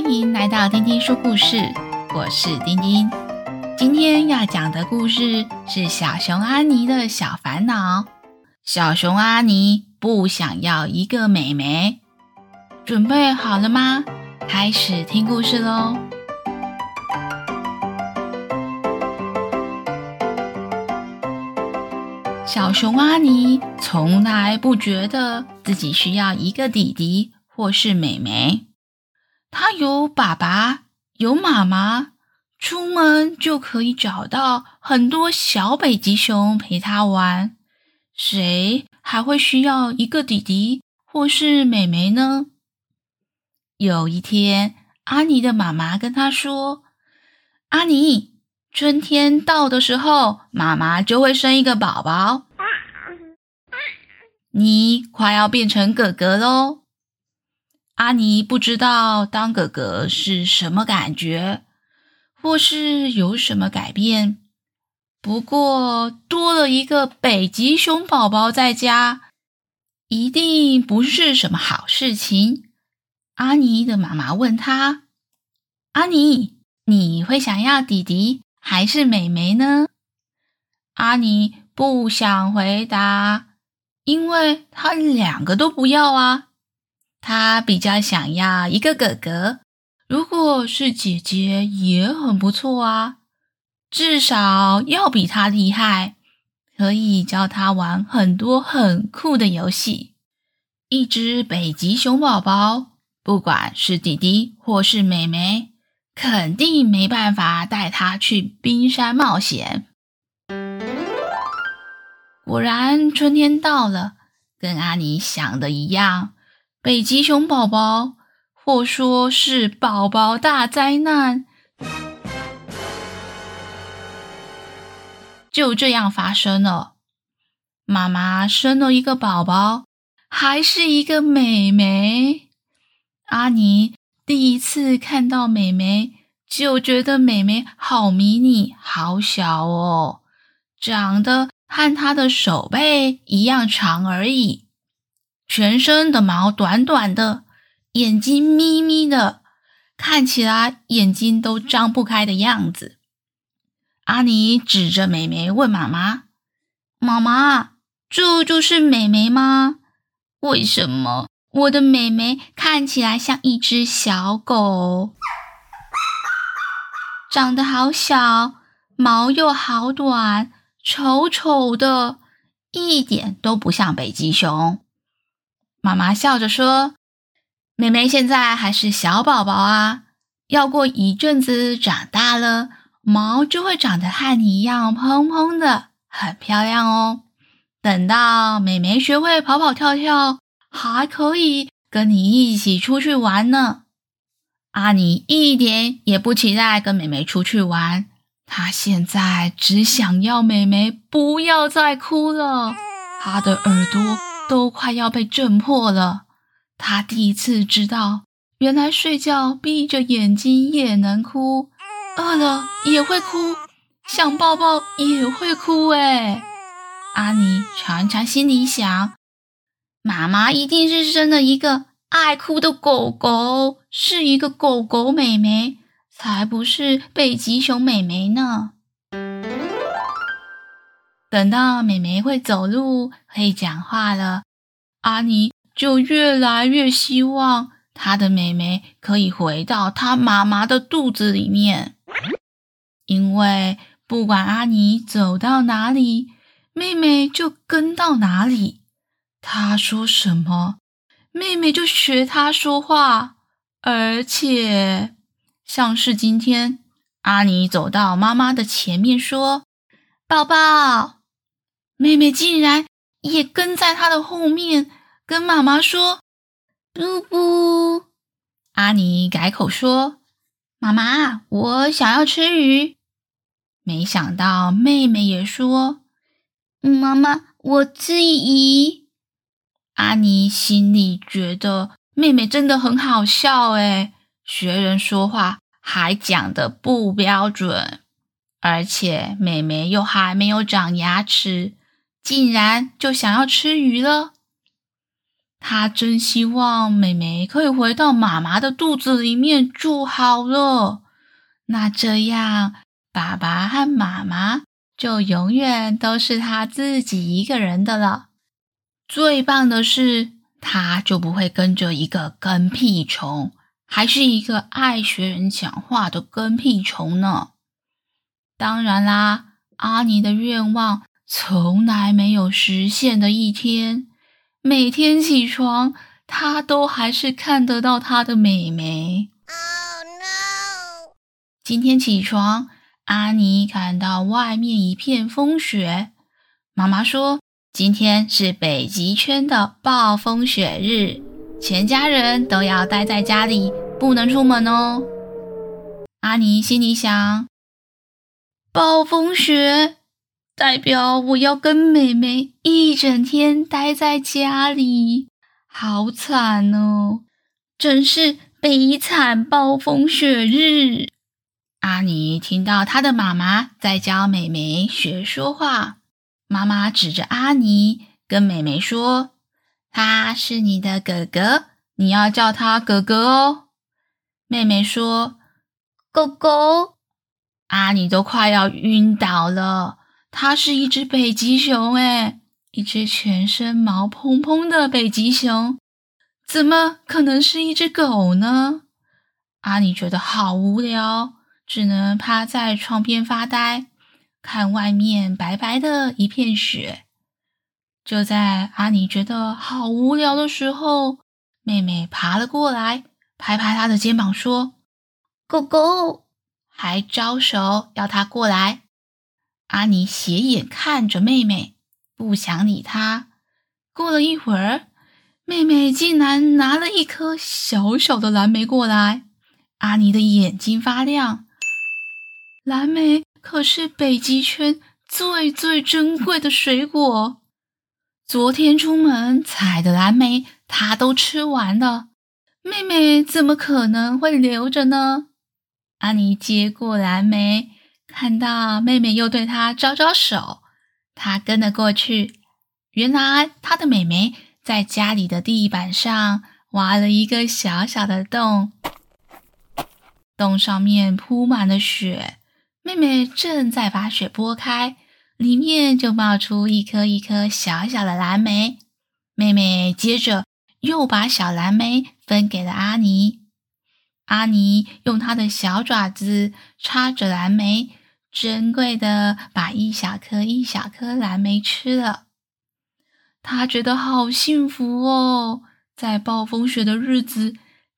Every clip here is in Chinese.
欢迎来到丁丁说故事，我是丁丁。今天要讲的故事是小熊阿妮的小烦恼。小熊阿妮不想要一个妹妹，准备好了吗？开始听故事喽。小熊阿妮从来不觉得自己需要一个弟弟或是妹妹。他有爸爸，有妈妈，出门就可以找到很多小北极熊陪他玩。谁还会需要一个弟弟或是妹妹呢？有一天，阿尼的妈妈跟他说：“阿尼，春天到的时候，妈妈就会生一个宝宝，你快要变成哥哥喽。”阿尼不知道当哥哥是什么感觉，或是有什么改变。不过多了一个北极熊宝宝在家，一定不是什么好事情。阿尼的妈妈问他：“阿尼，你会想要弟弟还是妹妹呢？”阿尼不想回答，因为他两个都不要啊。他比较想要一个哥哥，如果是姐姐也很不错啊，至少要比他厉害，可以教他玩很多很酷的游戏。一只北极熊宝宝，不管是弟弟或是妹妹，肯定没办法带他去冰山冒险。果然，春天到了，跟阿尼想的一样。北极熊宝宝，或说是宝宝大灾难，就这样发生了。妈妈生了一个宝宝，还是一个美眉。阿尼第一次看到美眉，就觉得美眉好迷你，好小哦，长得和她的手背一样长而已。全身的毛短短的，眼睛眯眯的，看起来眼睛都张不开的样子。阿尼指着美眉问妈妈：“妈妈，这就是美眉吗？为什么我的美眉看起来像一只小狗，长得好小，毛又好短，丑丑的，一点都不像北极熊？”妈妈笑着说：“妹妹现在还是小宝宝啊，要过一阵子长大了，毛就会长得和你一样蓬蓬的，很漂亮哦。等到妹妹学会跑跑跳跳，还可以跟你一起出去玩呢。”阿尼一点也不期待跟妹妹出去玩，他现在只想要妹妹不要再哭了，他的耳朵。都快要被震破了。他第一次知道，原来睡觉闭着眼睛也能哭，饿了也会哭，想抱抱也会哭。哎，阿尼常常心里想，妈妈一定是生了一个爱哭的狗狗，是一个狗狗妹妹，才不是北极熊妹妹呢。等到妹妹会走路、会讲话了，阿尼就越来越希望她的妹妹可以回到她妈妈的肚子里面，因为不管阿尼走到哪里，妹妹就跟到哪里。她说什么，妹妹就学她说话，而且像是今天，阿尼走到妈妈的前面说：“宝宝。”妹妹竟然也跟在她的后面，跟妈妈说：“不不。”阿尼改口说：“妈妈，我想要吃鱼。”没想到妹妹也说：“妈妈，我吃鱼。”阿尼心里觉得妹妹真的很好笑，诶，学人说话还讲得不标准，而且妹妹又还没有长牙齿。竟然就想要吃鱼了。他真希望妹妹可以回到妈妈的肚子里面住好了。那这样，爸爸和妈妈就永远都是他自己一个人的了。最棒的是，他就不会跟着一个跟屁虫，还是一个爱学人讲话的跟屁虫呢。当然啦，阿尼的愿望从来没有实现的一天。每天起床，他都还是看得到他的妹妹。今天起床，阿尼看到外面一片风雪。妈妈说，今天是北极圈的暴风雪日，全家人都要待在家里，不能出门哦。阿尼心里想：暴风雪代表我要跟妹妹一整天待在家里，好惨哦！真是悲惨暴风雪日。阿尼听到他的妈妈在教妹妹学说话，妈妈指着阿尼跟妹妹说：“他是你的哥哥，你要叫他哥哥哦。”妹妹说：“狗狗。”阿尼都快要晕倒了。它是一只北极熊，诶，一只全身毛蓬蓬的北极熊，怎么可能是一只狗呢？阿尼觉得好无聊。只能趴在窗边发呆，看外面白白的一片雪。就在阿尼觉得好无聊的时候，妹妹爬了过来，拍拍他的肩膀说：“狗狗！”还招手要他过来。阿尼斜眼看着妹妹，不想理她。过了一会儿，妹妹竟然拿了一颗小小的蓝莓过来。阿尼的眼睛发亮。蓝莓可是北极圈最最珍贵的水果。昨天出门采的蓝莓，他都吃完了。妹妹怎么可能会留着呢？阿尼接过蓝莓，看到妹妹又对他招招手，他跟了过去。原来他的妹妹在家里的地板上挖了一个小小的洞，洞上面铺满了雪。妹妹正在把雪拨开，里面就冒出一颗一颗小小的蓝莓。妹妹接着又把小蓝莓分给了阿尼。阿尼用他的小爪子插着蓝莓，珍贵的把一小颗一小颗蓝莓吃了。他觉得好幸福哦，在暴风雪的日子，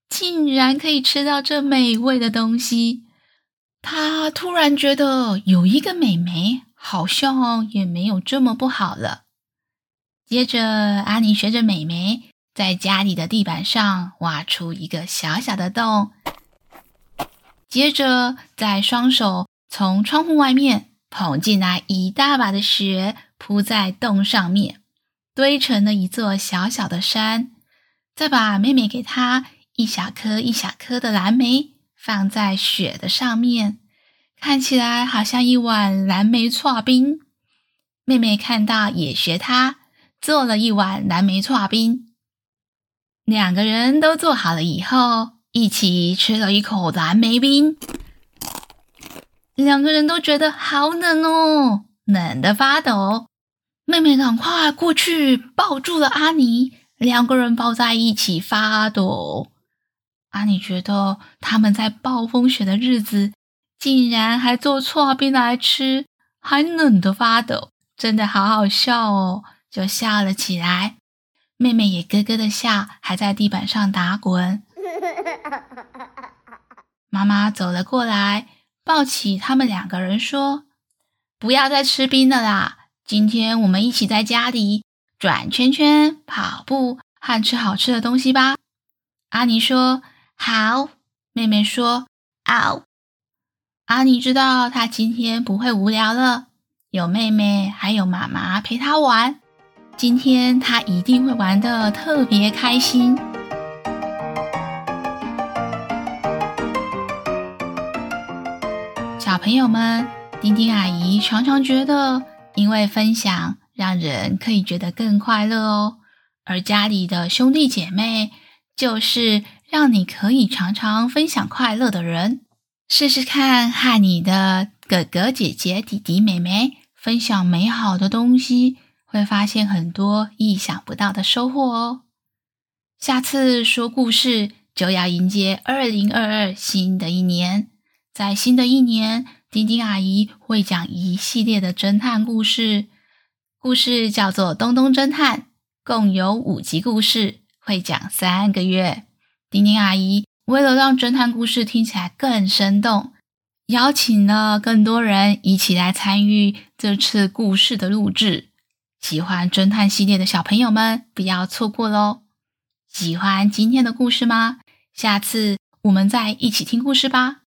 竟然可以吃到这美味的东西。他突然觉得有一个美眉好像也没有这么不好了。接着，阿尼学着美眉在家里的地板上挖出一个小小的洞，接着在双手从窗户外面捧进来一大把的雪，铺在洞上面，堆成了一座小小的山。再把妹妹给她一小颗一小颗的蓝莓。放在雪的上面，看起来好像一碗蓝莓剉冰。妹妹看到也学她做了一碗蓝莓剉冰。两个人都做好了以后，一起吃了一口蓝莓冰。两个人都觉得好冷哦，冷得发抖。妹妹赶快过去抱住了阿尼，两个人抱在一起发抖。阿尼觉得他们在暴风雪的日子，竟然还做错冰来吃，还冷得发抖，真的好好笑哦，就笑了起来。妹妹也咯咯的笑，还在地板上打滚。妈妈走了过来，抱起他们两个人说：“不要再吃冰的啦，今天我们一起在家里转圈圈、跑步和吃好吃的东西吧。”阿尼说。好，妹妹说：“嗷。”阿尼知道他今天不会无聊了，有妹妹还有妈妈陪他玩，今天他一定会玩的特别开心。朋友们，丁丁阿姨常常觉得，因为分享让人可以觉得更快乐哦。而家里的兄弟姐妹就是让你可以常常分享快乐的人。试试看和你的哥哥姐姐、弟弟妹妹分享美好的东西，会发现很多意想不到的收获哦。下次说故事就要迎接二零二二新的一年，在新的一年，丁丁阿姨会讲一系列的侦探故事，故事叫做《东东侦探》，共有五集故事，会讲三个月。丁丁阿姨。为了让侦探故事听起来更生动，邀请了更多人一起来参与这次故事的录制。喜欢侦探系列的小朋友们，不要错过喽！喜欢今天的故事吗？下次我们再一起听故事吧。